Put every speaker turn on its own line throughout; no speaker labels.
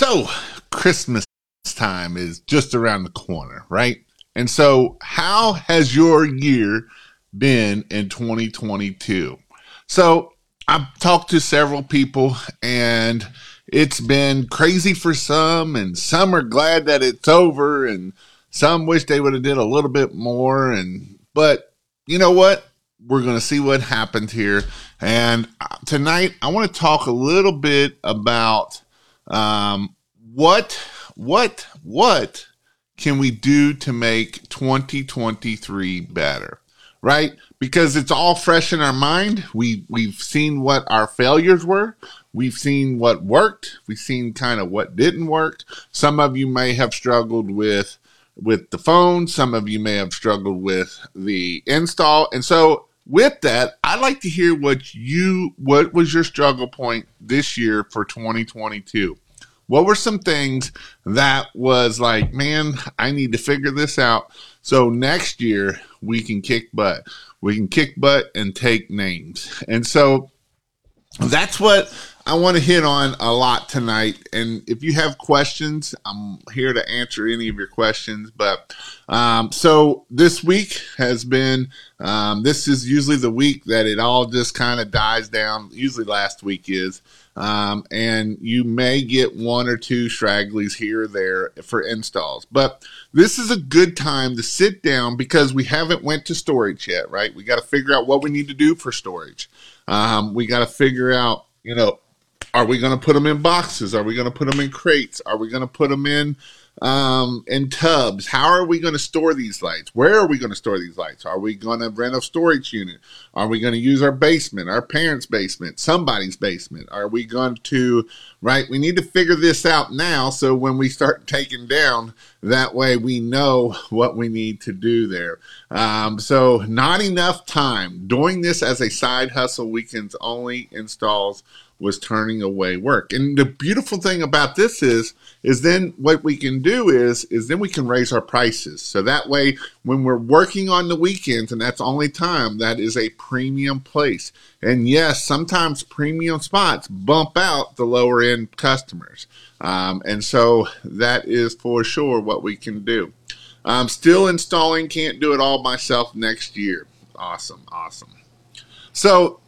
So, Christmas time is just around the corner, right? And so, how has your year been in 2022? So, I've talked to several people and it's been crazy for some and some are glad that it's over and some wish they would have did a little bit more and but you know what? We're going to see what happened here. And uh, tonight I want to talk a little bit about um, what what what can we do to make 2023 better? Right? Because it's all fresh in our mind. We we've seen what our failures were. We've seen what worked. We've seen kind of what didn't work. Some of you may have struggled with with the phone. Some of you may have struggled with the install. And so with that, I'd like to hear what you what was your struggle point this year for 2022. What were some things that was like, man, I need to figure this out so next year we can kick butt. We can kick butt and take names. And so that's what I want to hit on a lot tonight. And if you have questions, I'm here to answer any of your questions. But um, so this week has been, um, this is usually the week that it all just kind of dies down. Usually last week is. Um, and you may get one or two stragglies here or there for installs. But this is a good time to sit down because we haven't went to storage yet, right? We got to figure out what we need to do for storage. Um, we got to figure out, you know, are we going to put them in boxes? Are we going to put them in crates? Are we going to put them in um, in tubs? How are we going to store these lights? Where are we going to store these lights? Are we going to rent a storage unit? Are we going to use our basement, our parents' basement, somebody's basement? Are we going to, right? We need to figure this out now so when we start taking down, that way we know what we need to do there. Um, so, not enough time. Doing this as a side hustle weekends only installs was turning away work. And the beautiful thing about this is is then what we can do is is then we can raise our prices. So that way when we're working on the weekends and that's only time that is a premium place. And yes, sometimes premium spots bump out the lower end customers. Um, and so that is for sure what we can do. I'm still installing, can't do it all myself next year. Awesome, awesome. So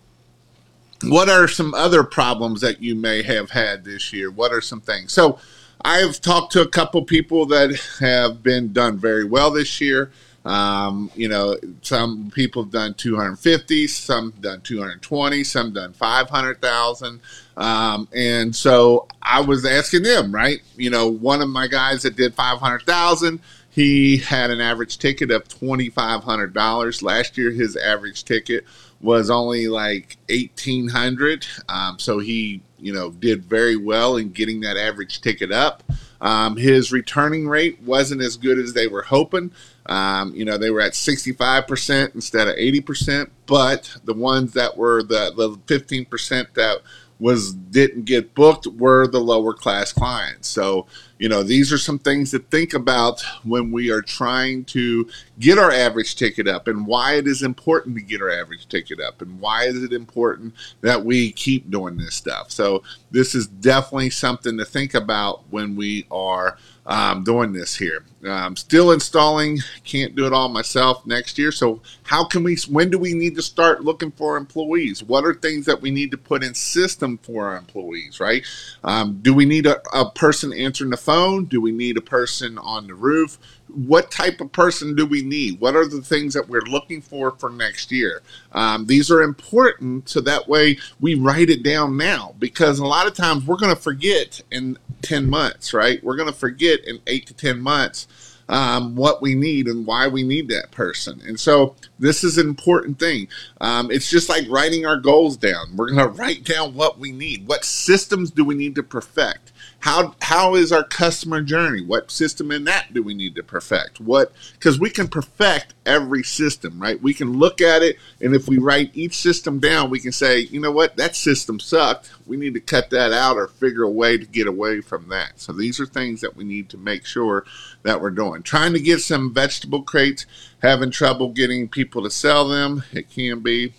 what are some other problems that you may have had this year? What are some things? So, I've talked to a couple people that have been done very well this year. Um, you know, some people have done 250, some done 220, some done 500,000. Um, and so I was asking them, right? You know, one of my guys that did 500,000, he had an average ticket of $2,500. Last year, his average ticket was only like 1800 um, so he you know did very well in getting that average ticket up. Um, his returning rate wasn't as good as they were hoping. Um, you know they were at 65% instead of 80% but the ones that were the, the 15% that was didn't get booked were the lower class clients so you know, these are some things to think about when we are trying to get our average ticket up and why it is important to get our average ticket up and why is it important that we keep doing this stuff. So, this is definitely something to think about when we are um, doing this here. Um, still installing, can't do it all myself next year. So, how can we, when do we need to start looking for employees? What are things that we need to put in system for our employees, right? Um, do we need a, a person answering the phone? Do we need a person on the roof? What type of person do we need? What are the things that we're looking for for next year? Um, these are important so that way we write it down now because a lot of times we're going to forget in 10 months, right? We're going to forget in eight to 10 months um, what we need and why we need that person. And so this is an important thing. Um, it's just like writing our goals down. We're going to write down what we need. What systems do we need to perfect? how how is our customer journey what system in that do we need to perfect what because we can perfect every system right we can look at it and if we write each system down we can say you know what that system sucked we need to cut that out or figure a way to get away from that so these are things that we need to make sure that we're doing trying to get some vegetable crates having trouble getting people to sell them it can be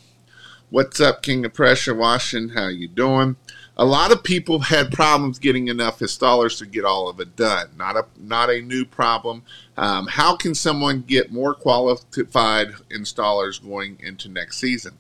what's up king of pressure washington how you doing a lot of people had problems getting enough installers to get all of it done. Not a not a new problem. Um, how can someone get more qualified installers going into next season?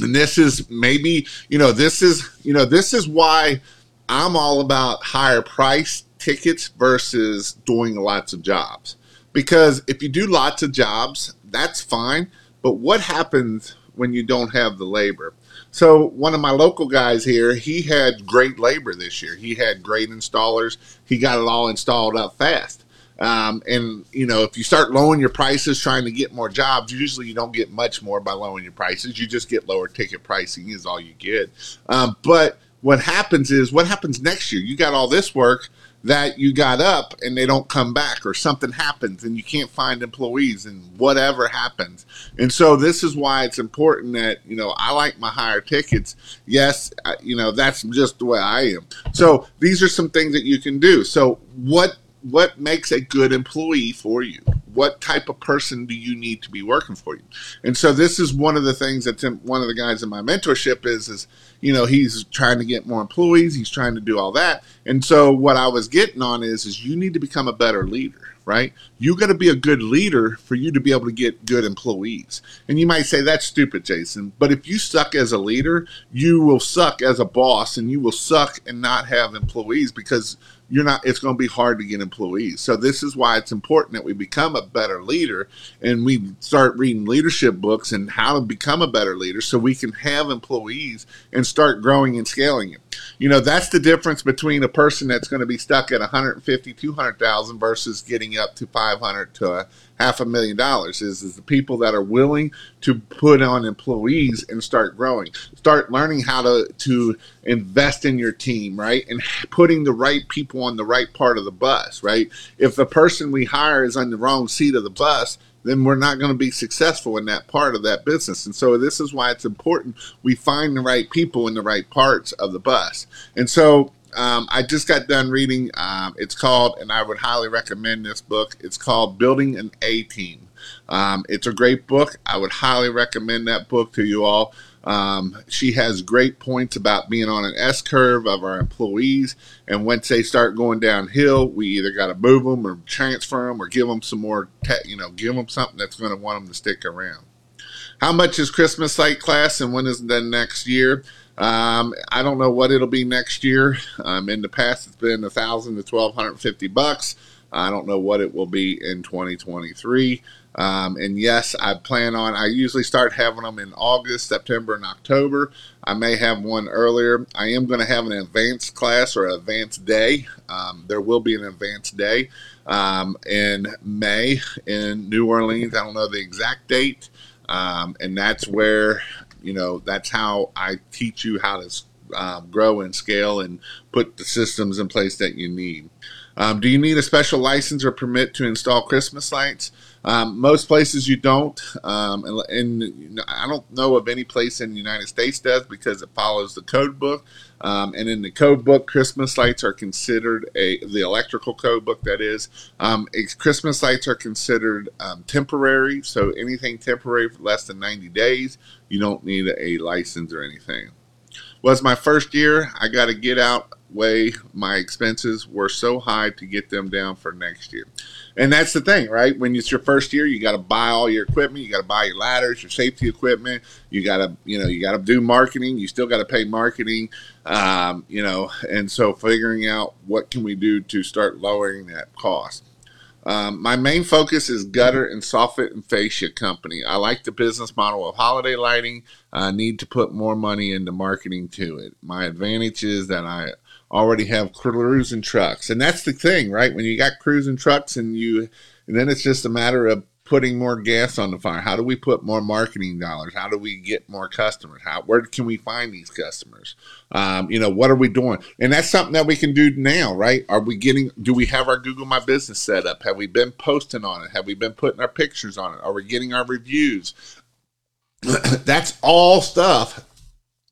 And this is maybe you know this is you know this is why I'm all about higher price tickets versus doing lots of jobs. Because if you do lots of jobs, that's fine. But what happens when you don't have the labor? So one of my local guys here, he had great labor this year. He had great installers. He got it all installed up fast. Um, and you know, if you start lowering your prices, trying to get more jobs, usually you don't get much more by lowering your prices. You just get lower ticket pricing is all you get. Um, but what happens is, what happens next year? You got all this work that you got up and they don't come back or something happens and you can't find employees and whatever happens. And so this is why it's important that, you know, I like my higher tickets. Yes, you know, that's just the way I am. So these are some things that you can do. So what what makes a good employee for you? What type of person do you need to be working for you? And so this is one of the things that one of the guys in my mentorship is is you know he's trying to get more employees. He's trying to do all that. And so what i was getting on is is you need to become a better leader right? You got to be a good leader for you to be able to get good employees. And you might say that's stupid jason. But if you suck as a leader you will suck as a boss and you will suck and not have employees because you're not it's going to be hard to get employees. So this is why it's important that we become a better leader and we start reading leadership books and how to become a better leader so we can have employees and start growing and scaling it. You know that's the difference between a person that's going to be stuck at 150 200000 versus getting up to 500 to half a million dollars is, is the people that are willing to put on employees and start growing start learning how to to invest in your team right and putting the right people on the right part of the bus right if the person we hire is on the wrong seat of the bus then we're not going to be successful in that part of that business. And so this is why it's important we find the right people in the right parts of the bus. And so um, I just got done reading. Um, it's called, and I would highly recommend this book. It's called Building an A Team. Um, it's a great book. I would highly recommend that book to you all. Um, she has great points about being on an S curve of our employees. And once they start going downhill, we either got to move them or transfer them or give them some more, te- you know, give them something that's going to want them to stick around. How much is Christmas Light class and when is the next year? Um, I don't know what it'll be next year. Um, in the past, it's been a thousand to twelve hundred fifty bucks. I don't know what it will be in 2023. Um, and yes, I plan on, I usually start having them in August, September, and October. I may have one earlier. I am going to have an advanced class or an advanced day. Um, there will be an advanced day um, in May in New Orleans. I don't know the exact date. Um, and that's where, you know, that's how I teach you how to um, grow and scale and put the systems in place that you need. Um, do you need a special license or permit to install Christmas lights? Um, most places you don't, um, and, and, I don't know of any place in the United States does because it follows the code book. Um, and in the code book, Christmas lights are considered a the electrical code book that is. Um, Christmas lights are considered um, temporary, so anything temporary for less than 90 days, you don't need a license or anything. Was my first year. I got to get out way my expenses were so high to get them down for next year. And that's the thing, right? When it's your first year, you got to buy all your equipment, you got to buy your ladders, your safety equipment, you got to, you know, you got to do marketing, you still got to pay marketing, um, you know, and so figuring out what can we do to start lowering that cost. Um, my main focus is gutter and soffit and fascia company. I like the business model of holiday lighting. I need to put more money into marketing to it. My advantage is that I already have crews and trucks. And that's the thing, right? When you got crews and trucks and you and then it's just a matter of putting more gas on the fire. How do we put more marketing dollars? How do we get more customers? How where can we find these customers? Um, you know, what are we doing? And that's something that we can do now, right? Are we getting? Do we have our Google My Business set up? Have we been posting on it? Have we been putting our pictures on it? Are we getting our reviews? that's all stuff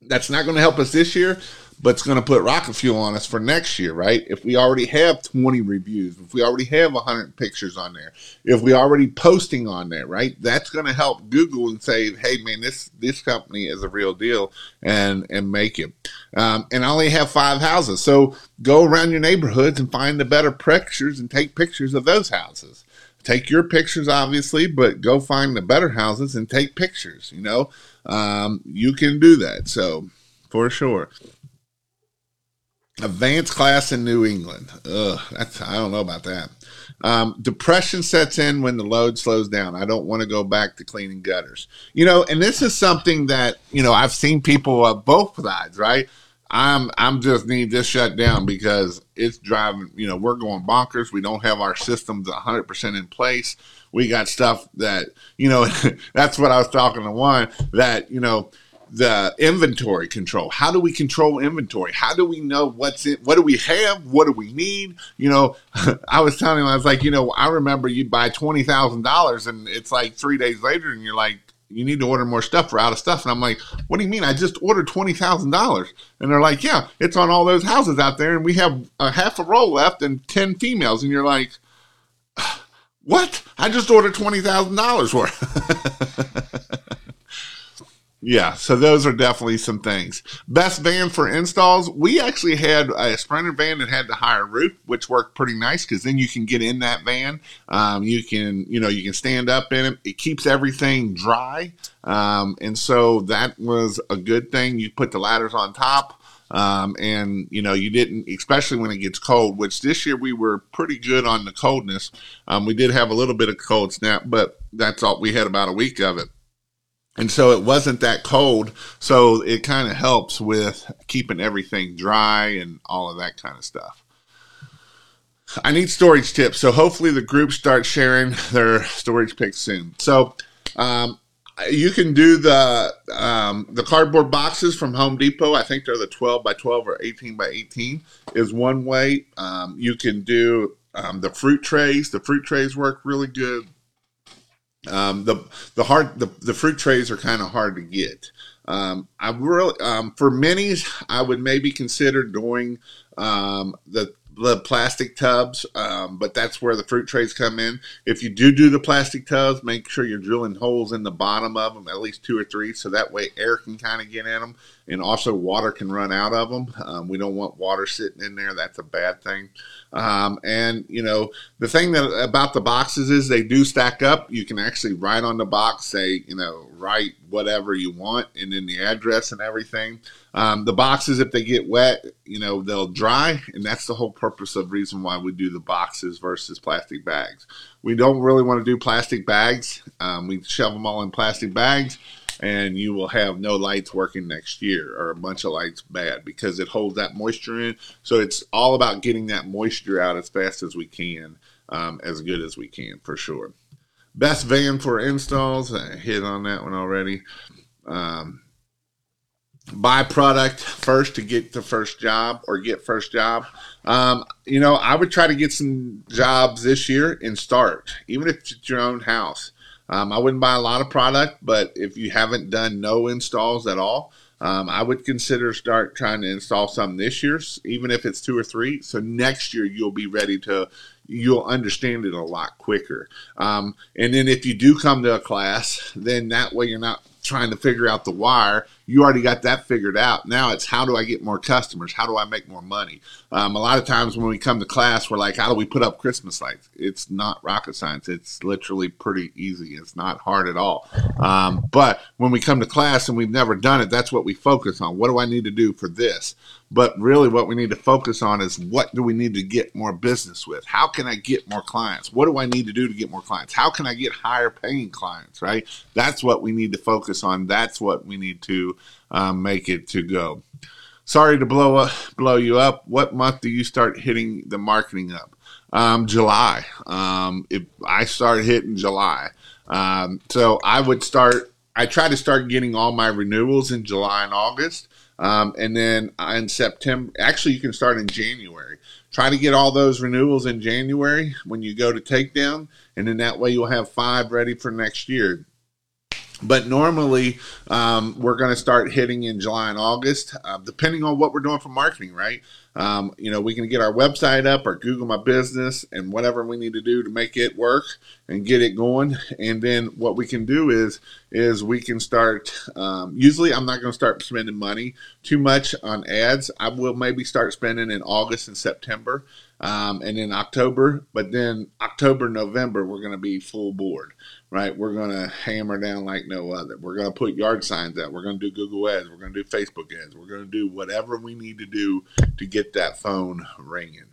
that's not going to help us this year, but it's going to put rocket fuel on us for next year, right? If we already have 20 reviews, if we already have 100 pictures on there, if we already posting on there, right? That's going to help Google and say, hey, man, this this company is a real deal, and and make it. Um, and I only have five houses, so go around your neighborhoods and find the better pictures and take pictures of those houses. Take your pictures, obviously, but go find the better houses and take pictures. You know, um, you can do that. So for sure. Advanced class in New England. Ugh, that's I don't know about that. Um, depression sets in when the load slows down. I don't want to go back to cleaning gutters. You know, and this is something that you know I've seen people of both sides. Right? I'm I'm just need this shut down because it's driving. You know, we're going bonkers. We don't have our systems 100 percent in place. We got stuff that you know. that's what I was talking to one that you know the inventory control. How do we control inventory? How do we know what's in? What do we have? What do we need? You know, I was telling him, I was like, you know, I remember you'd buy twenty thousand dollars, and it's like three days later, and you're like, you need to order more stuff. We're out of stuff, and I'm like, what do you mean? I just ordered twenty thousand dollars, and they're like, yeah, it's on all those houses out there, and we have a half a roll left and ten females, and you're like. What? I just ordered twenty thousand dollars worth. Yeah, so those are definitely some things. Best van for installs. We actually had a Sprinter van that had the higher roof, which worked pretty nice because then you can get in that van. Um, you can, you know, you can stand up in it. It keeps everything dry, um, and so that was a good thing. You put the ladders on top. Um, and you know you didn't especially when it gets cold which this year we were pretty good on the coldness um, we did have a little bit of cold snap but that's all we had about a week of it and so it wasn't that cold. So it kind of helps with keeping everything dry and all of that kind of stuff. I need storage tips so hopefully the group starts sharing their storage picks soon. So um, you can do the um, the cardboard boxes from home depot. I think they're the 12 by 12 or 18 by 18 is one way. Um, you can do um, the fruit trays. The fruit trays work really good um, the the hard the, the fruit trays are kind of hard to get. Um, I really um, for minis, I would maybe consider doing um, the the plastic tubs, um, but that's where the fruit trays come in. If you do do the plastic tubs, make sure you're drilling holes in the bottom of them, at least two or three, so that way air can kind of get in them, and also water can run out of them. Um, we don't want water sitting in there; that's a bad thing. Um, and you know, the thing that about the boxes is they do stack up. You can actually write on the box, say, you know, write whatever you want, and then the address and everything. Um, the boxes, if they get wet, you know, they'll dry, and that's the whole purpose of reason why we do the boxes versus plastic bags. We don't really want to do plastic bags. Um, we shove them all in plastic bags and you will have no lights working next year or a bunch of lights bad because it holds that moisture in. So it's all about getting that moisture out as fast as we can, um, as good as we can for sure. Best van for installs, I hit on that one already. Um, buy product first to get the first job or get first job. Um, you know, I would try to get some jobs this year and start, even if it's your own house. Um, I wouldn't buy a lot of product, but if you haven't done no installs at all, um, I would consider start trying to install some this year, even if it's two or three. So next year you'll be ready to, you'll understand it a lot quicker. Um, and then if you do come to a class, then that way you're not trying to figure out the wire. You already got that figured out. Now it's how do I get more customers? How do I make more money? Um, a lot of times when we come to class, we're like, how do we put up Christmas lights? It's not rocket science. It's literally pretty easy. It's not hard at all. Um, but when we come to class and we've never done it, that's what we focus on. What do I need to do for this? But really, what we need to focus on is what do we need to get more business with? How can I get more clients? What do I need to do to get more clients? How can I get higher paying clients? Right? That's what we need to focus on. That's what we need to um, make it to go. Sorry to blow up, blow you up. What month do you start hitting the marketing up? Um, July. Um, if I start hitting July, um, so I would start. I try to start getting all my renewals in July and August. Um, and then in September, actually, you can start in January. Try to get all those renewals in January when you go to takedown, and then that way you'll have five ready for next year. But normally um, we're going to start hitting in July and August, uh, depending on what we're doing for marketing, right? Um, you know, we can get our website up or Google My Business and whatever we need to do to make it work and get it going. And then what we can do is is we can start. Um, usually, I'm not going to start spending money too much on ads. I will maybe start spending in August and September um, and in October. But then October, November, we're going to be full board, right? We're going to hammer down like no other. We're going to put yard signs out. We're going to do Google ads. We're going to do Facebook ads. We're going to do whatever we need to do to get that phone ringing.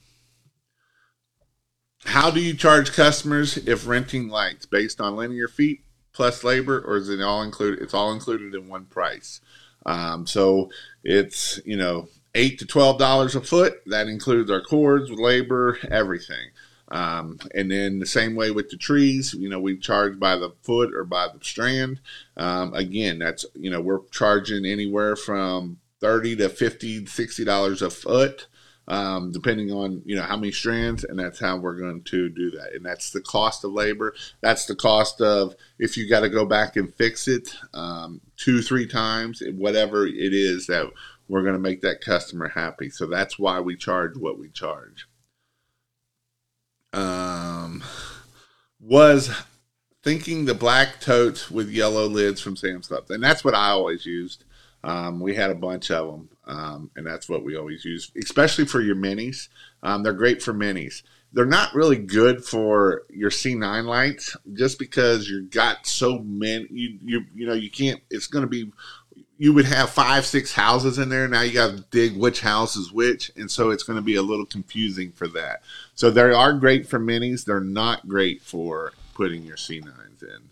How do you charge customers if renting lights based on linear feet plus labor, or is it all included? It's all included in one price. Um, so it's you know eight to twelve dollars a foot. That includes our cords, labor, everything. Um, and then the same way with the trees, you know, we charge by the foot or by the strand. Um, again, that's you know we're charging anywhere from thirty to fifty, sixty dollars a foot. Um, depending on you know how many strands, and that's how we're going to do that. And that's the cost of labor. That's the cost of if you got to go back and fix it um, two, three times, whatever it is that we're going to make that customer happy. So that's why we charge what we charge. Um, was thinking the black totes with yellow lids from Sam's Club, and that's what I always used. Um, we had a bunch of them, um, and that's what we always use, especially for your minis. Um, they're great for minis. They're not really good for your C9 lights, just because you've got so many. You you you know you can't. It's going to be you would have five, six houses in there. Now you got to dig which house is which, and so it's going to be a little confusing for that. So they are great for minis. They're not great for putting your C9s in.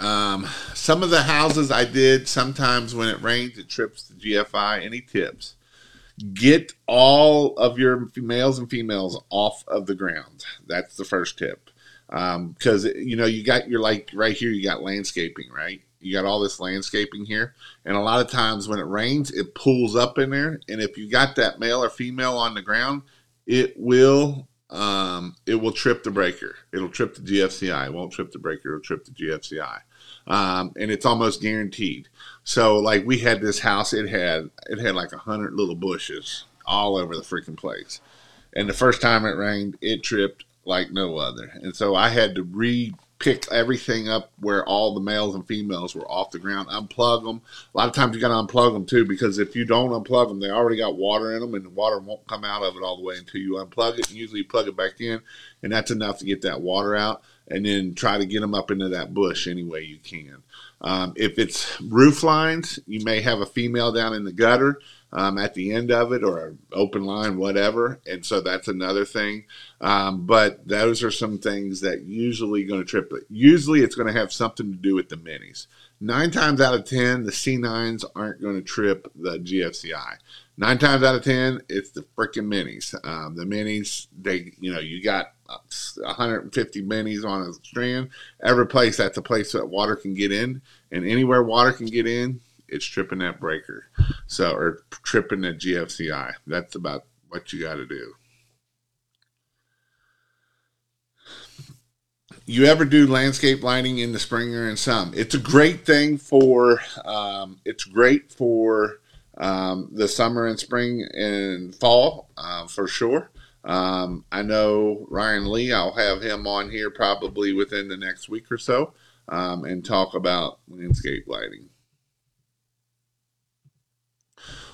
Um, some of the houses I did sometimes when it rains, it trips the GFI. Any tips? Get all of your males and females off of the ground. That's the first tip. Because um, you know you got your like right here, you got landscaping, right? you got all this landscaping here and a lot of times when it rains it pulls up in there and if you got that male or female on the ground it will um, it will trip the breaker it'll trip the gfci it won't trip the breaker it'll trip the gfci um, and it's almost guaranteed so like we had this house it had it had like a hundred little bushes all over the freaking place and the first time it rained it tripped like no other and so i had to re pick everything up where all the males and females were off the ground, unplug them. A lot of times you got to unplug them too because if you don't unplug them, they already got water in them and the water won't come out of it all the way until you unplug it. And usually you plug it back in, and that's enough to get that water out. And then try to get them up into that bush any way you can. Um, if it's roof lines, you may have a female down in the gutter um, at the end of it or an open line, whatever. And so that's another thing. Um, but those are some things that usually going to trip. Usually it's going to have something to do with the minis. Nine times out of 10, the C9s aren't going to trip the GFCI. Nine times out of 10, it's the freaking minis. Um, the minis, they, you know, you got 150 minis on a strand. Every place that's a place that water can get in, and anywhere water can get in, it's tripping that breaker. So, or tripping the GFCI. That's about what you got to do. You ever do landscape lighting in the spring or in some? It's a great thing for. Um, it's great for um, the summer and spring and fall uh, for sure. Um, I know Ryan Lee. I'll have him on here probably within the next week or so um, and talk about landscape lighting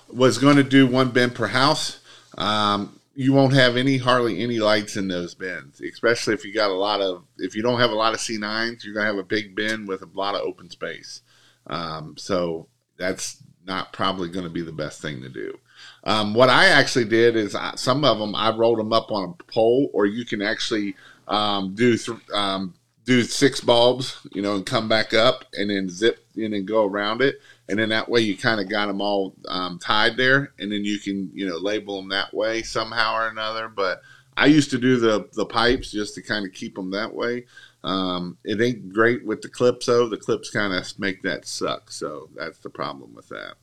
was going to do one bin per house. Um, you won't have any hardly any lights in those bins, especially if you got a lot of if you don't have a lot of C9s, you're gonna have a big bin with a lot of open space. Um, so that's not probably going to be the best thing to do. Um, what I actually did is I, some of them I rolled them up on a pole, or you can actually um, do th- um, do six bulbs, you know, and come back up and then zip in and go around it and then that way you kind of got them all um, tied there, and then you can you know label them that way somehow or another. But I used to do the the pipes just to kind of keep them that way. Um, it ain't great with the clips though. The clips kind of make that suck, so that's the problem with that.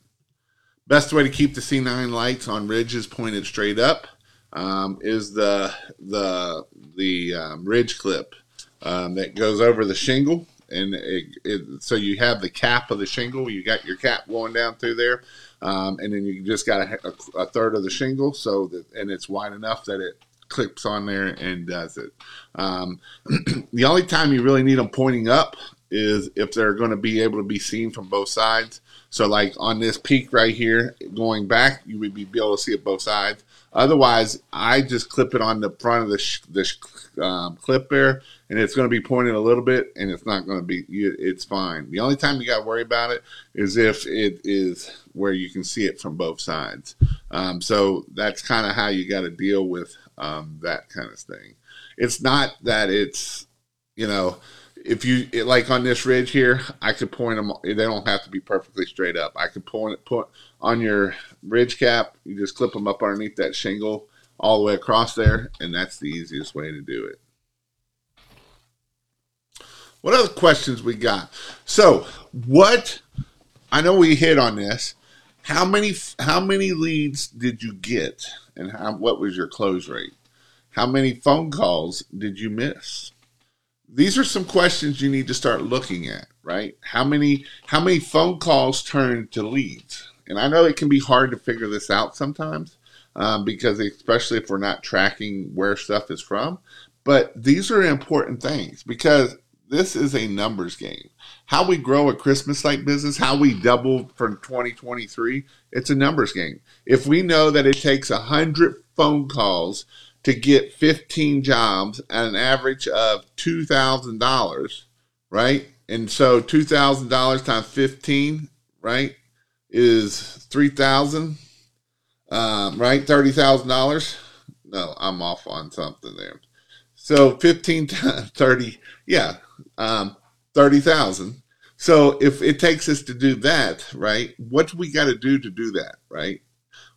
Best way to keep the C9 lights on ridges pointed straight up um, is the the the um, ridge clip um, that goes over the shingle. and it, it, so you have the cap of the shingle. You got your cap going down through there, um, and then you just got a, a, third of the shingle. So that and it's wide enough that it clips on there and does it. Um, the only time you really need them pointing up is if they're going to be able to be seen from both sides. So, like on this peak right here, going back, you would be able to see it both sides. Otherwise, I just clip it on the front of this this um, clip there, and it's going to be pointed a little bit, and it's not going to be. It's fine. The only time you got to worry about it is if it is where you can see it from both sides. Um, so that's kind of how you got to deal with um, that kind of thing. It's not that it's you know if you like on this ridge here, I could point them. They don't have to be perfectly straight up. I could point it put on your ridge cap. You just clip them up underneath that shingle all the way across there, and that's the easiest way to do it. What other questions we got? So, what I know we hit on this. How many how many leads did you get, and how, what was your close rate? How many phone calls did you miss? these are some questions you need to start looking at, right? How many how many phone calls turn to leads? And I know it can be hard to figure this out sometimes um, because especially if we're not tracking where stuff is from. But these are important things because this is a numbers game. How we grow a Christmas light business, how we double from 2023, it's a numbers game. If we know that it takes 100 phone calls to get 15 jobs at an average of $2,000, right? And so $2,000 times 15, right, is 3000 um, right? $30,000. No, I'm off on something there. So 15 times 30, yeah, um, 30,000. So if it takes us to do that, right, what do we got to do to do that, right?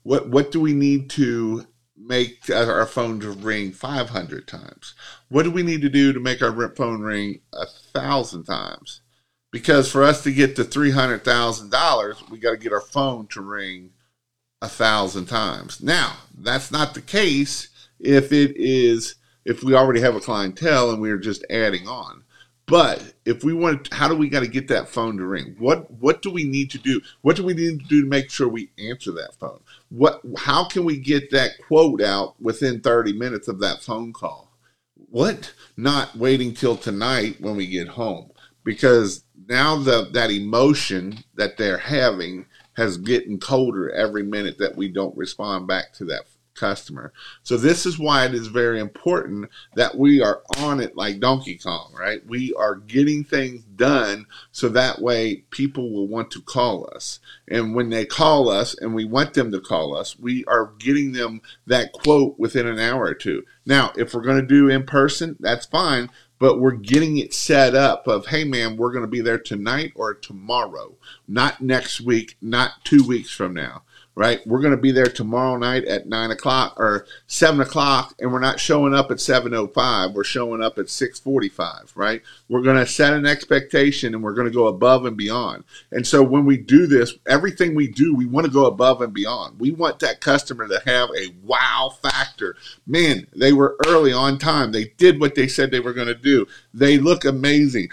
What, what do we need to make our phone to ring 500 times? What do we need to do to make our phone ring a thousand times? Because for us to get to $300,000, we got to get our phone to ring a thousand times. Now, that's not the case if it is, if we already have a clientele and we're just adding on. But if we want, how do we got to get that phone to ring? What what do we need to do? What do we need to do to make sure we answer that phone? What how can we get that quote out within 30 minutes of that phone call? What? Not waiting till tonight when we get home because now the that emotion that they're having has getting colder every minute that we don't respond back to that customer. So this is why it is very important that we are on it like Donkey Kong, right? We are getting things done so that way people will want to call us. And when they call us and we want them to call us, we are getting them that quote within an hour or two. Now, if we're going to do in person, that's fine, but we're getting it set up of hey man we're going to be there tonight or tomorrow not next week not two weeks from now right? We're going to be there tomorrow night at nine o'clock or seven o'clock, and we're not showing up at seven o five. We're showing up at six forty-five, right? We're going to set an expectation, and we're going to go above and beyond. And so when we do this, everything we do, we want to go above and beyond. We want that customer to have a wow factor. Man, they were early on time. They did what they said they were going to do. They look amazing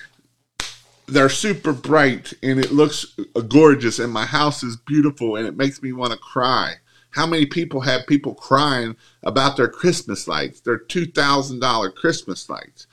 they're super bright and it looks uh, gorgeous and my house is beautiful and it makes me want to cry. How many people have people crying about their Christmas lights, their $2,000 Christmas lights?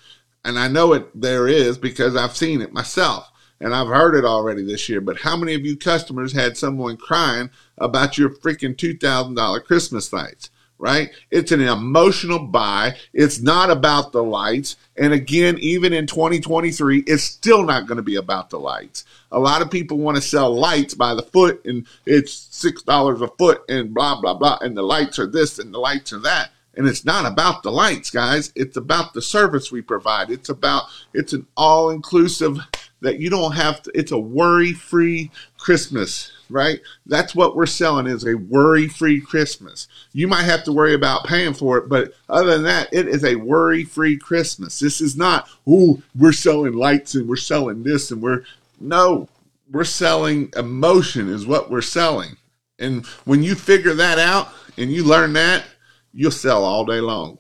And I know it there is because I've seen it myself and I've heard it already this year. But how many of you customers had someone crying about your freaking $2,000 Christmas lights? Right? It's an emotional buy. It's not about the lights. And again, even in 2023, it's still not going to be about the lights. A lot of people want to sell lights by the foot and it's $6 a foot and blah, blah, blah. And the lights are this and the lights are that. And it's not about the lights, guys. It's about the service we provide. It's about, it's an all inclusive that you don't have to, it's a worry free Christmas right? That's what we're selling is a worry-free Christmas. You might have to worry about paying for it, but other than that, it is a worry-free Christmas. This is not, oh, we're selling lights and we're selling this and we're no, we're selling emotion is what we're selling. And when you figure that out and you learn that, you'll sell all day long.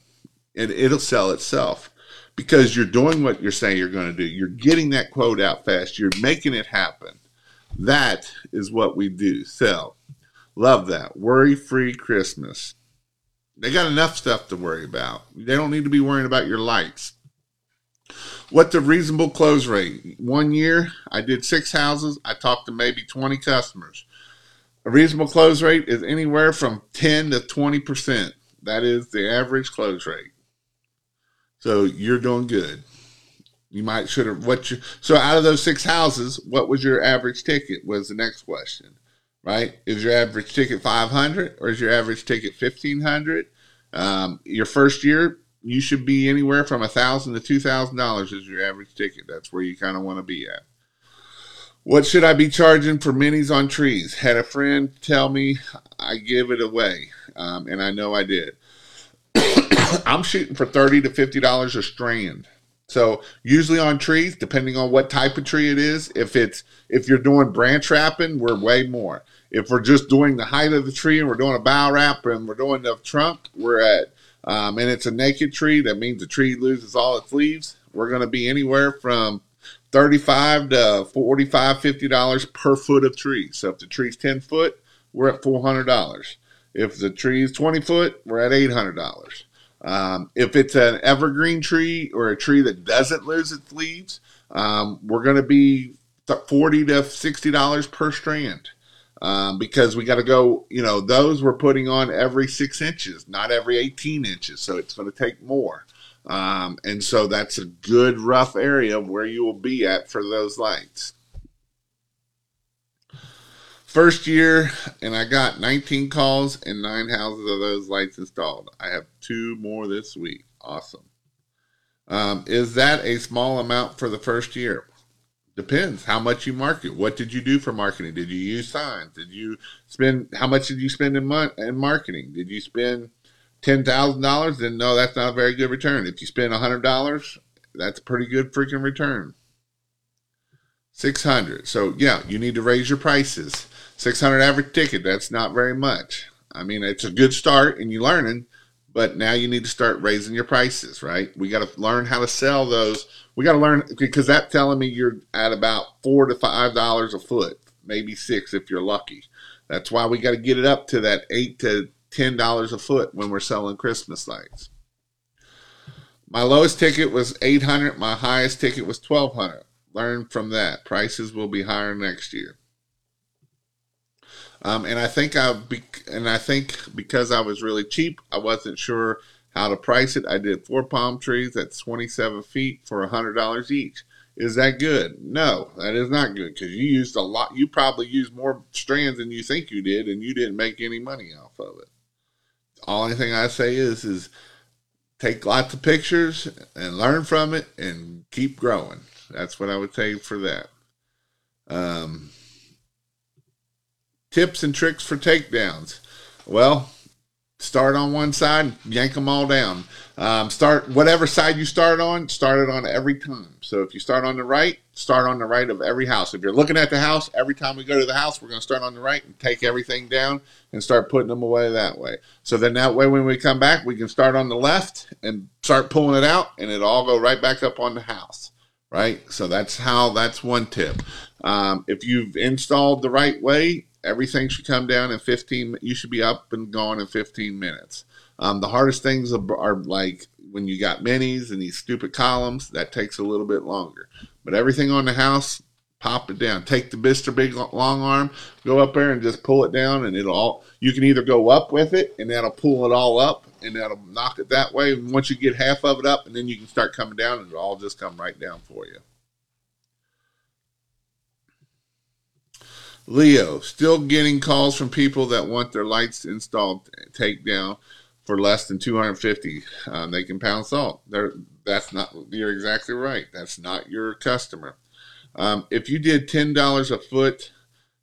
And it'll sell itself because you're doing what you're saying you're going to do. You're getting that quote out fast. You're making it happen. That is what we do. Sell. Love that. Worry free Christmas. They got enough stuff to worry about. They don't need to be worrying about your lights. What's a reasonable close rate? One year, I did six houses. I talked to maybe 20 customers. A reasonable close rate is anywhere from 10 to 20%. That is the average close rate. So you're doing good. You might should have what you so out of those six houses, what was your average ticket? Was the next question, right? Is your average ticket five hundred or is your average ticket fifteen hundred? Um, your first year, you should be anywhere from a thousand to two thousand dollars is your average ticket. That's where you kind of want to be at. What should I be charging for minis on trees? Had a friend tell me I give it away, um, and I know I did. I'm shooting for thirty to fifty dollars a strand. So usually on trees, depending on what type of tree it is, if it's if you're doing branch wrapping, we're way more. If we're just doing the height of the tree and we're doing a bough wrap and we're doing the trunk, we're at um, and it's a naked tree. That means the tree loses all its leaves. We're going to be anywhere from 35 to 45 50 dollars per foot of tree so if the tree's 10 foot we're at 400 dollars if the tree is 20 foot we're at 800 dollars um, if it's an evergreen tree or a tree that doesn't lose its leaves um, we're going to be 40 to 60 dollars per strand um, because we got to go you know those we're putting on every six inches not every 18 inches so it's going to take more um, and so that's a good rough area where you will be at for those lights. First year, and I got 19 calls and nine houses of those lights installed. I have two more this week. Awesome. Um, is that a small amount for the first year? Depends how much you market. What did you do for marketing? Did you use signs? Did you spend? How much did you spend in, in marketing? Did you spend ten thousand dollars, then no, that's not a very good return. If you spend hundred dollars, that's a pretty good freaking return. Six hundred. So yeah, you need to raise your prices. Six hundred average ticket. That's not very much. I mean, it's a good start, and you're learning. But now you need to start raising your prices, right? We got to learn how to sell those. We got to learn because that's telling me you're at about four to five dollars a foot, maybe six if you're lucky. That's why we got to get it up to that eight to $10 a foot when we're selling Christmas lights. My lowest ticket was 800, my highest ticket was 1200. Learn from that. Prices will be higher next year. Um, and I think I be, and I think because I was really cheap, I wasn't sure how to price it. I did four palm trees at 27 feet for $100 each. Is that good? No, that is not good because you used a lot. You probably used more strands than you think you did, and you didn't make any money off of it only thing I say is is take lots of pictures and learn from it and keep growing. That's what I would say for that. Um, tips and tricks for takedowns. Well, start on one side, yank them all down. Um, start whatever side you start on, start it on every time. So if you start on the right, start on the right of every house. If you're looking at the house, every time we go to the house, we're going to start on the right and take everything down and start putting them away that way. So then that way, when we come back, we can start on the left and start pulling it out, and it all go right back up on the house. Right. So that's how. That's one tip. Um, if you've installed the right way, everything should come down in 15 you should be up and gone in 15 minutes um, the hardest things are, are, like when you got minis and these stupid columns that takes a little bit longer but everything on the house pop it down take the Mr. Big long arm go up there and just pull it down and it'll all you can either go up with it and that'll pull it all up and that'll knock it that way and once you get half of it up and then you can start coming down and it'll all just come right down for you Leo, still getting calls from people that want their lights installed take down for less than 250. Um, they can pound salt. They're, that's not, you're exactly right. That's not your customer. Um, if you did $10 a foot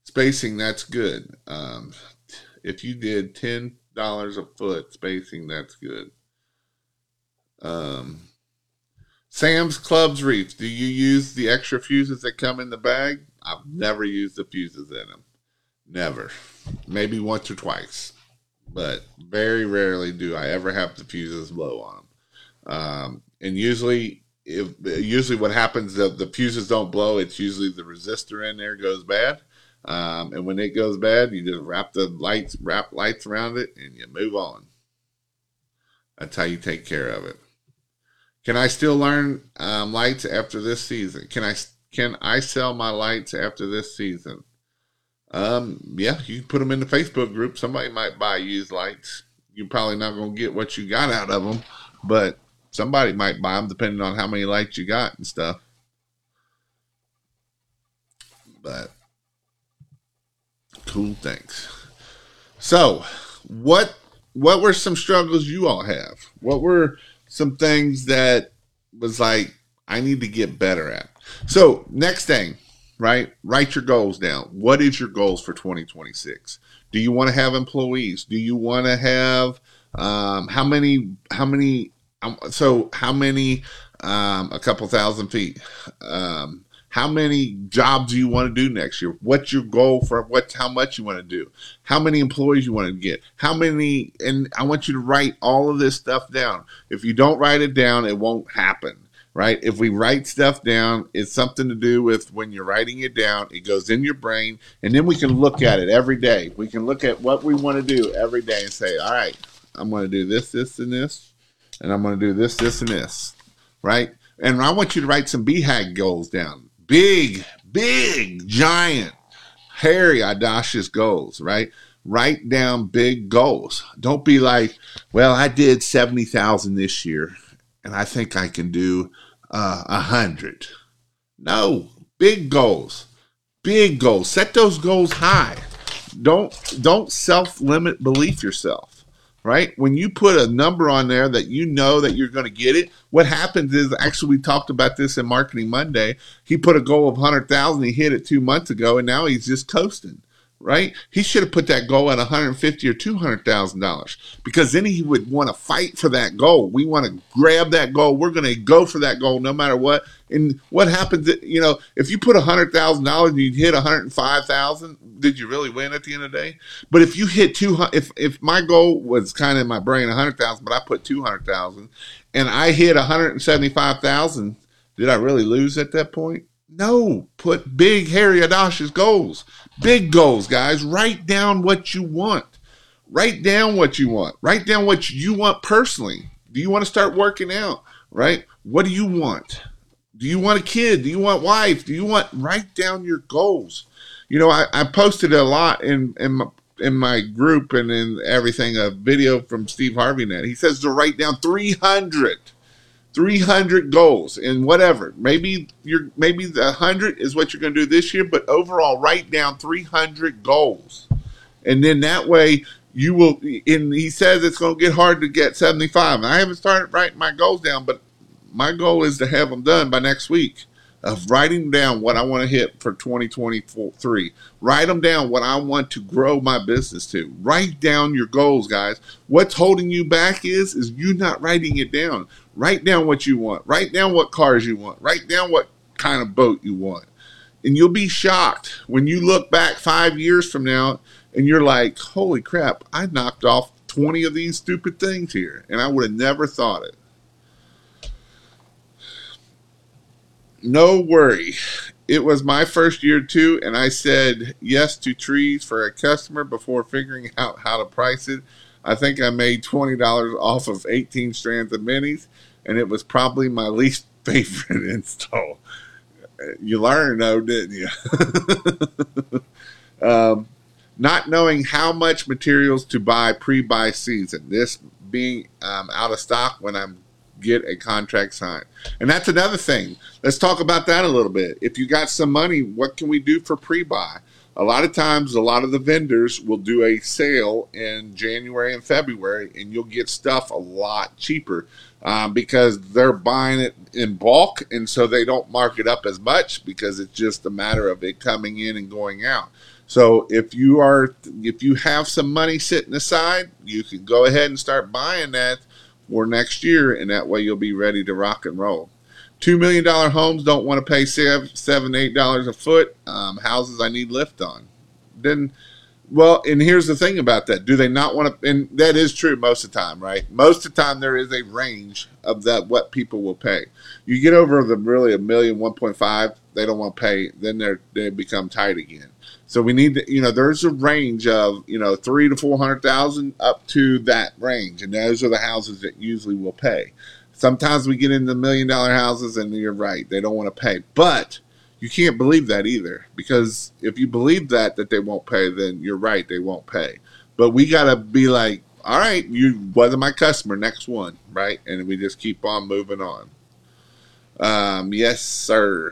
spacing, that's good. Um, if you did $10 a foot spacing, that's good. Um, Sam's Clubs Reefs. Do you use the extra fuses that come in the bag? I've never used the fuses in them. Never. Maybe once or twice. But very rarely do I ever have the fuses blow on them. Um, and usually if usually what happens the, the fuses don't blow it's usually the resistor in there goes bad. Um, and when it goes bad you just wrap the lights wrap lights around it and you move on. That's how you take care of it. Can i still learn um, lights after this season? Can i can i sell my lights after this season? Um, yeah you can put them in the facebook group. Somebody might buy used lights. You're probably not going to get what you got out of them but somebody might buy them depending on how many lights you got and stuff. But cool things. So, what what were some struggles you all have? What were some things that was like I need to get better at? So, next thing, right? Write your goals down. What is your goals for 2026? Do you want to have employees? Do you want to have um, how many how many so how many um, a couple thousand feet um, how many jobs do you want to do next year? What's your goal for what how much you want to do? How many employees you want to get? How many and i want you to write all of this stuff down. If you don't write it down it won't happen right? If we write stuff down it's something to do with when you're writing it down it goes in your brain and then we can look at it every day. We can look at what we want to do every day and say all right i'm going to do this this and this and I'm going to do this, this, and this, right? And I want you to write some BHAG goals down. Big, big, giant, hairy, audacious goals, right? Write down big goals. Don't be like, well, I did 70,000 this year and I think I can do uh, a uh, hundred. No, big goals, big goals. Set those goals high. Don't don't self limit belief yourself right? When you put a number on there that you know that you're going to get it, what happens is actually we talked about this in Marketing Monday. He put a goal of 100,000, he hit it 2 months ago and now he's just coasting right? He should have put that goal at 150 or 200 thousand dollars because then he would want to fight for that goal. We want to grab that goal. We're going to go for that goal no matter what. And what happens? You know, if you put a hundred thousand dollars and you hit 105 thousand, did you really win at the end of the day? But if you hit two, if if my goal was kind of in my brain 100 thousand, but I put 200 thousand, and I hit 175 thousand, did I really lose at that point? No, put big, hairy, audacious goals. Big goals, guys. Write down what you want. Write down what you want. Write down what you want personally. Do you want to start working out? Right? What do you want? Do you want a kid? Do you want wife? Do you want write down your goals? You know, I, I posted a lot in in my, in my group and in everything a video from Steve Harvey net. He says to write down 300 300 goals and whatever. Maybe you're maybe the 100 is what you're going to do this year, but overall write down 300 goals. And then that way you will and he says it's going to get hard to get 75. And I haven't started writing my goals down, but my goal is to have them done by next week of writing down what I want to hit for 2023. Write them down what I want to grow my business to. Write down your goals, guys. What's holding you back is is you not writing it down. Write down what you want. Write down what cars you want. Write down what kind of boat you want. And you'll be shocked when you look back five years from now and you're like, holy crap, I knocked off 20 of these stupid things here. And I would have never thought it. No worry. It was my first year too, and I said yes to trees for a customer before figuring out how to price it. I think I made $20 off of 18 strands of minis and it was probably my least favorite install. You learned though, didn't you? um, not knowing how much materials to buy pre-buy season. This being um, out of stock when I'm get a contract signed. And that's another thing. Let's talk about that a little bit. If you got some money, what can we do for pre-buy? A lot of times, a lot of the vendors will do a sale in January and February, and you'll get stuff a lot cheaper um, because they're buying it in bulk, and so they don't mark it up as much because it's just a matter of it coming in and going out. So if you are if you have some money sitting aside, you can go ahead and start buying that for next year, and that way you'll be ready to rock and roll. Two million dollar homes don't want to pay seven, seven eight dollars a foot. Um, houses I need lift on. Then Well, and here's the thing about that. Do they not want to and that is true most of the time, right? Most of the time there is a range of that what people will pay. You get over the really a million, one point five, they don't want to pay, then they're they become tight again. So we need to, you know, there's a range of, you know, three to four hundred thousand up to that range. And those are the houses that usually will pay. Sometimes we get into million dollar houses and you're right, they don't want to pay. But you can't believe that either because if you believe that that they won't pay then you're right they won't pay. But we got to be like all right you wasn't my customer next one right? And we just keep on moving on. Um, yes sir.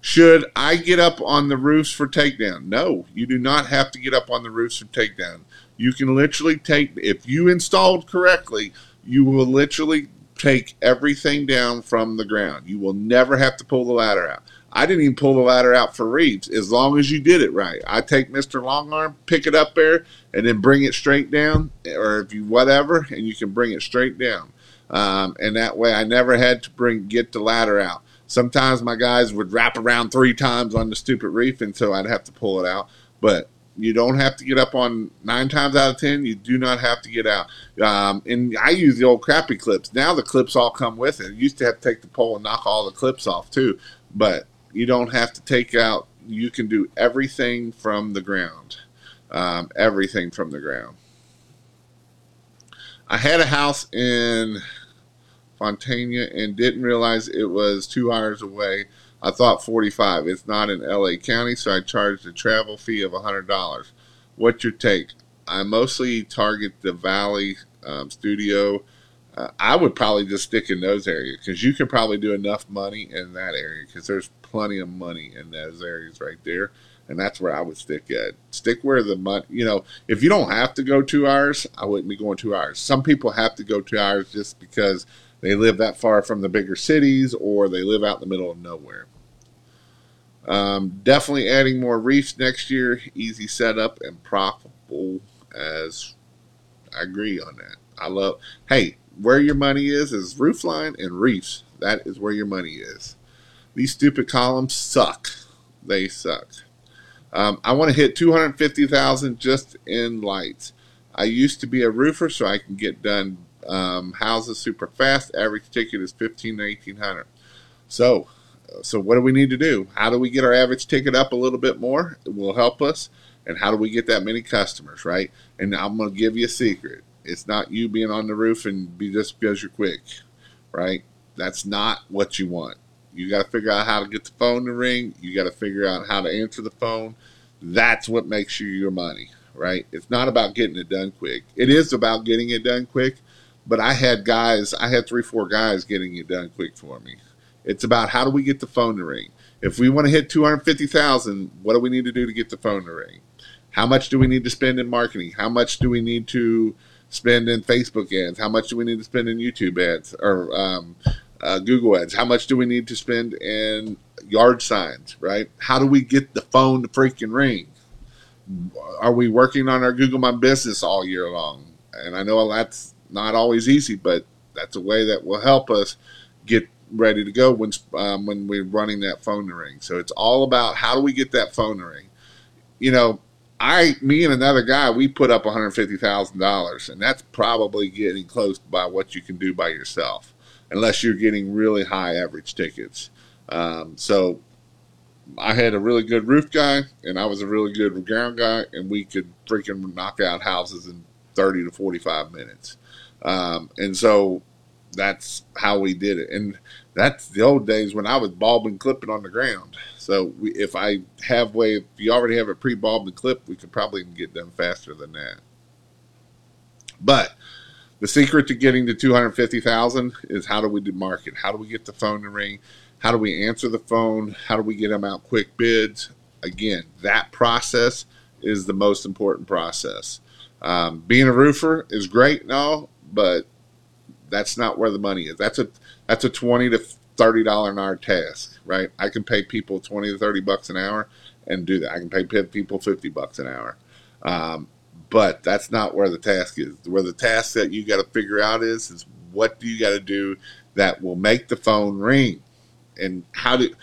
Should i get up on the roofs for takedown? No you do not have to get up on the roofs for takedown. You can literally take if you installed correctly you will literally take everything down from the ground. You will never have to pull the ladder out. I didn't even pull the ladder out for Reeves as long as you did it right. I take Mr. Longarm, pick it up there, and then bring it straight down, or if you whatever, and you can bring it straight down. Um, and that way, I never had to bring get the ladder out. Sometimes my guys would wrap around three times on the stupid reef, and so I'd have to pull it out. But you don't have to get up on nine times out of ten. You do not have to get out. Um, and I use the old crappy clips. Now the clips all come with it. You used to have to take the pole and knock all the clips off too, but you don't have to take out. You can do everything from the ground. Um, everything from the ground. I had a house in Fontana and didn't realize it was two hours away I thought 45. It's not in LA County, so I charged a travel fee of $100. What's your take? I mostly target the Valley um, studio. Uh, I would probably just stick in those areas because you can probably do enough money in that area because there's plenty of money in those areas right there. And that's where I would stick at. Stick where the money, you know, if you don't have to go two hours, I wouldn't be going two hours. Some people have to go two hours just because they live that far from the bigger cities or they live out in the middle of nowhere. Um, definitely adding more reefs next year. Easy setup and profitable as I agree on that. I love, hey, where your money is is roofline and reefs. That is where your money is. These stupid columns suck. They suck. Um, I want to hit 250,000 just in lights. I used to be a roofer, so I can get done um, houses super fast. Average ticket is 15 to 1800. So, so what do we need to do? How do we get our average ticket up a little bit more? It will help us. And how do we get that many customers, right? And I'm going to give you a secret. It's not you being on the roof and be just because you're quick, right? That's not what you want. You got to figure out how to get the phone to ring. You got to figure out how to answer the phone. That's what makes you your money, right? It's not about getting it done quick. It is about getting it done quick, but I had guys, I had three, four guys getting it done quick for me. It's about how do we get the phone to ring. If we want to hit 250,000, what do we need to do to get the phone to ring? How much do we need to spend in marketing? How much do we need to spend in Facebook ads? How much do we need to spend in YouTube ads or um, uh, Google ads? How much do we need to spend in yard signs, right? How do we get the phone to freaking ring? Are we working on our Google My Business all year long? And I know that's not always easy, but that's a way that will help us get ready to go when um, when we're running that phone ring. So it's all about how do we get that phone ring. You know, I, me and another guy, we put up one hundred fifty thousand dollars, and that's probably getting close by what you can do by yourself, unless you're getting really high average tickets. Um, so I had a really good roof guy, and I was a really good ground guy, and we could freaking knock out houses in thirty to forty five minutes. Um, and so that's how we did it. And that's the old days when I was bulbing, clipping on the ground. So we, if I have way, if you already have a pre-bulbed and clip, we could probably get done faster than that. But the secret to getting to 250,000 is how do we do market? How do we get the phone to ring? How do we answer the phone? How do we get them out quick bids? Again, that process is the most important process. Um, being a roofer is great and all, but that's not where the money is. That's a that's a twenty to thirty dollar an hour task, right? I can pay people twenty to thirty bucks an hour and do that. I can pay people fifty bucks an hour, um, but that's not where the task is. Where the task that you got to figure out is is what do you got to do that will make the phone ring, and how do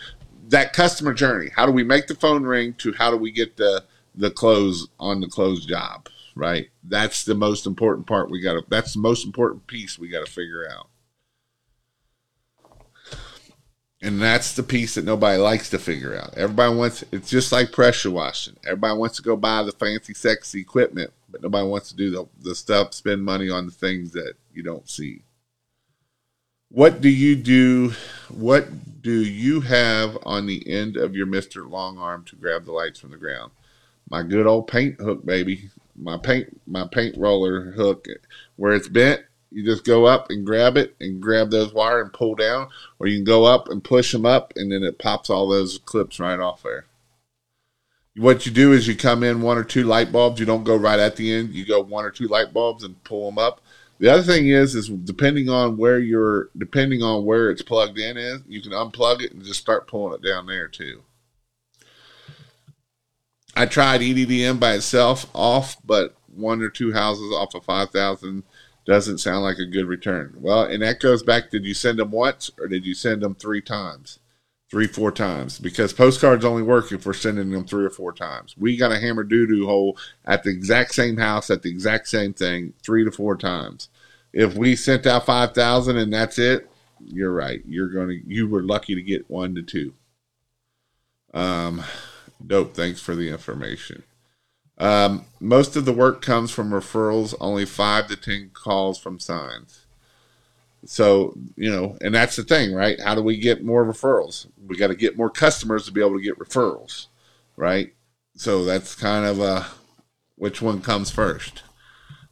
that customer journey? How do we make the phone ring to how do we get the the close on the close job, right? That's the most important part we got to that's the most important piece we got to figure out. And that's the piece that nobody likes to figure out. Everybody wants it's just like pressure washing. Everybody wants to go buy the fancy sexy equipment, but nobody wants to do the, the stuff, spend money on the things that you don't see. What do you do? What do you have on the end of your Mr. Long Arm to grab the lights from the ground? My good old paint hook, baby. My paint my paint roller hook where it's bent you just go up and grab it and grab those wire and pull down, or you can go up and push them up, and then it pops all those clips right off there. What you do is you come in one or two light bulbs. You don't go right at the end. You go one or two light bulbs and pull them up. The other thing is, is depending on where you're, depending on where it's plugged in is, you can unplug it and just start pulling it down there too. I tried EDDM by itself off, but one or two houses off of 5,000 doesn't sound like a good return. Well, and that goes back did you send them once or did you send them three times? Three, four times. Because postcards only work if we're sending them three or four times. We got a hammer doo doo hole at the exact same house, at the exact same thing, three to four times. If we sent out 5,000 and that's it, you're right. You're going to, you were lucky to get one to two. Um, dope. Thanks for the information. Um, most of the work comes from referrals, only five to 10 calls from signs. So, you know, and that's the thing, right? How do we get more referrals? We got to get more customers to be able to get referrals, right? So that's kind of a which one comes first.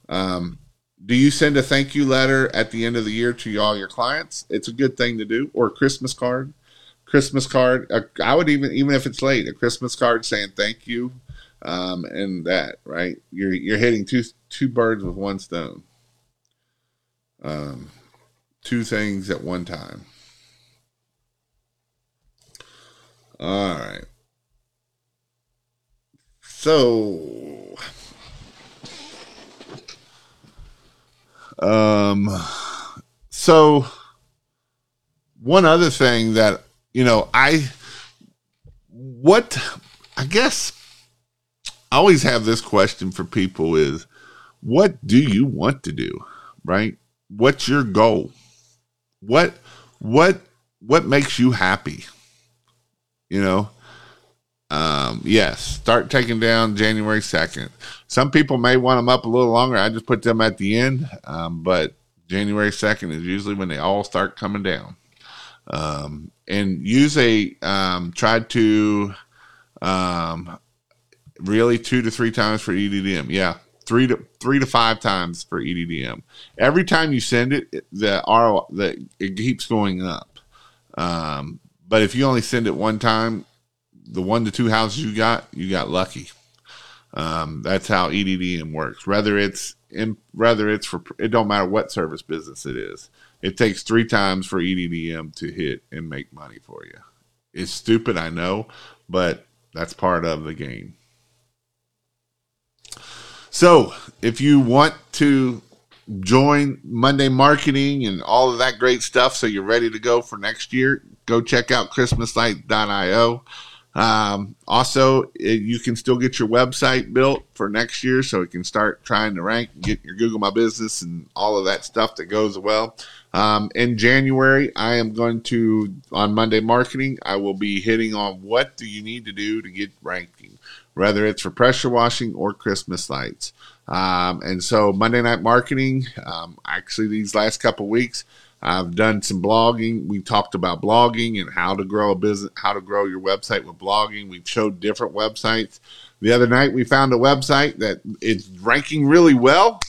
Um, do you send a thank you letter at the end of the year to all your clients? It's a good thing to do, or a Christmas card. Christmas card. I would even, even if it's late, a Christmas card saying thank you um, and that right. You're you're hitting two two birds with one stone. Um, two things at one time. All right. So, um, so one other thing that you know, I what I guess I always have this question for people is what do you want to do? Right? What's your goal? What what what makes you happy? You know? Um, yes, start taking down January 2nd. Some people may want them up a little longer. I just put them at the end. Um, but January 2nd is usually when they all start coming down. Um, and use a, um, try to, um, Really, two to three times for EDDM. Yeah, three to three to five times for EDDM. Every time you send it, the RO it keeps going up. Um, but if you only send it one time, the one to two houses you got, you got lucky. Um, that's how EDDM works. Whether it's in, whether it's for it don't matter what service business it is. It takes three times for EDDM to hit and make money for you. It's stupid, I know, but that's part of the game. So, if you want to join Monday Marketing and all of that great stuff, so you're ready to go for next year, go check out ChristmasLight.io. Um, also, it, you can still get your website built for next year, so you can start trying to rank, and get your Google My Business, and all of that stuff that goes well. Um, in January, I am going to on Monday Marketing. I will be hitting on what do you need to do to get ranking whether it's for pressure washing or Christmas lights. Um, and so Monday Night Marketing, um, actually, these last couple weeks, I've done some blogging. We talked about blogging and how to grow a business, how to grow your website with blogging. We've showed different websites. The other night, we found a website that is ranking really well.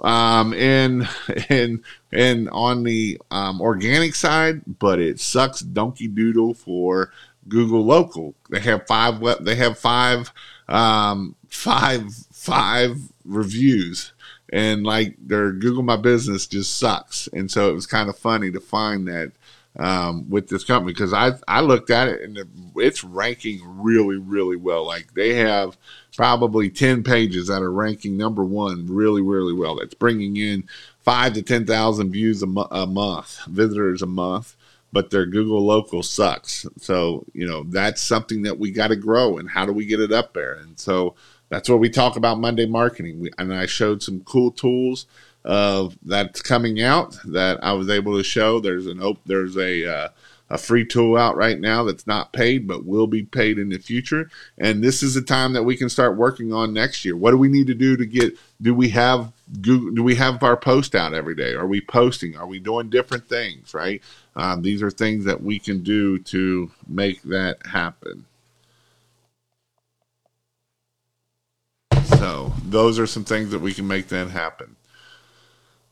Um, and and and on the um, organic side, but it sucks donkey doodle for Google Local. They have five. They have five, um, five, five reviews, and like their Google My Business just sucks. And so it was kind of funny to find that um, with this company because I I looked at it and it's ranking really really well. Like they have probably ten pages that are ranking number one really really well. That's bringing in five to ten thousand views a, mo- a month, visitors a month but their Google local sucks. So, you know, that's something that we got to grow. And how do we get it up there? And so, that's what we talk about Monday marketing. We, and I showed some cool tools of that's coming out that I was able to show. There's an op- there's a uh, a free tool out right now that's not paid but will be paid in the future. And this is the time that we can start working on next year. What do we need to do to get? Do we have Google, do we have our post out every day? Are we posting? Are we doing different things? Right. Um, these are things that we can do to make that happen. So those are some things that we can make that happen.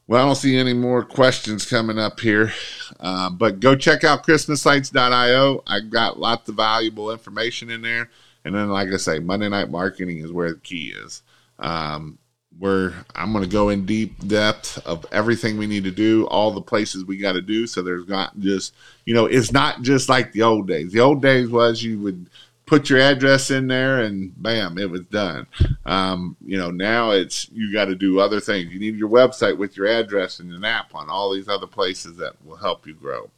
Well, I don't see any more questions coming up here, uh, but go check out ChristmasLights.io. I got lots of valuable information in there. And then, like I say, Monday Night Marketing is where the key is. Um, where I'm going to go in deep depth of everything we need to do, all the places we got to do. So there's not just, you know, it's not just like the old days. The old days was you would put your address in there and bam, it was done. Um, you know, now it's you got to do other things. You need your website with your address and an app on all these other places that will help you grow.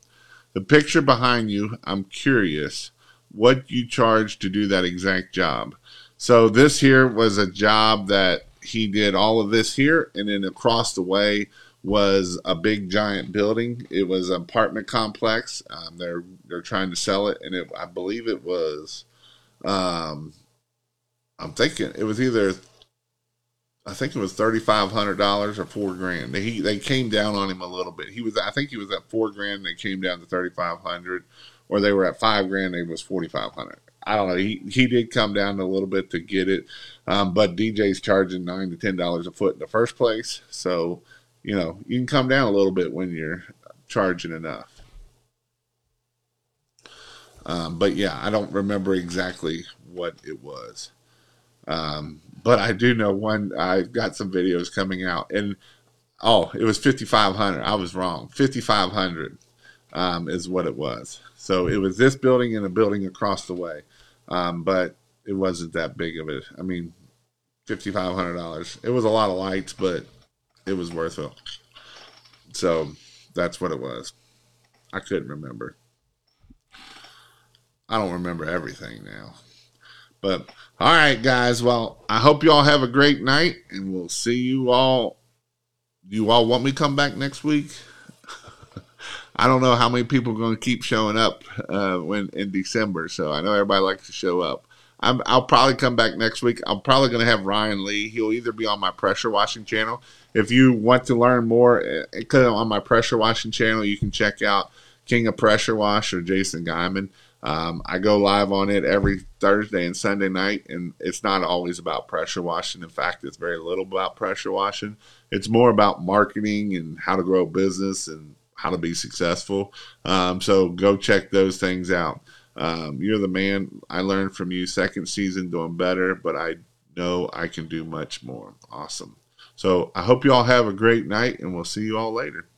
The picture behind you, I'm curious what you charge to do that exact job. So this here was a job that he did all of this here, and then across the way was a big giant building. It was an apartment complex. Um, they're they're trying to sell it, and it, I believe it was um, I'm thinking it was either, I think it was thirty five hundred dollars or four grand. He they came down on him a little bit. He was, I think he was at four grand. They came down to thirty five hundred, or they were at five grand. They was forty five hundred. I don't know. He he did come down a little bit to get it, um, but DJ's charging nine to ten dollars a foot in the first place. So you know you can come down a little bit when you're charging enough. Um, but yeah, I don't remember exactly what it was. Um, but I do know one. I got some videos coming out, and oh, it was fifty five hundred. I was wrong. Fifty five hundred um, is what it was. So it was this building and a building across the way, um, but it wasn't that big of it. I mean, fifty five hundred dollars. It was a lot of lights, but it was worth it. So that's what it was. I couldn't remember. I don't remember everything now. But all right, guys. Well, I hope you all have a great night, and we'll see you all. You all want me to come back next week? I don't know how many people are going to keep showing up uh, when in December. So I know everybody likes to show up. i will probably come back next week. I'm probably going to have Ryan Lee. He'll either be on my pressure washing channel. If you want to learn more, uh, on my pressure washing channel, you can check out King of Pressure Wash or Jason Guyman. Um, I go live on it every Thursday and Sunday night, and it's not always about pressure washing. In fact, it's very little about pressure washing. It's more about marketing and how to grow a business and how to be successful. Um, so go check those things out. Um, you're the man. I learned from you second season doing better, but I know I can do much more. Awesome. So I hope you all have a great night, and we'll see you all later.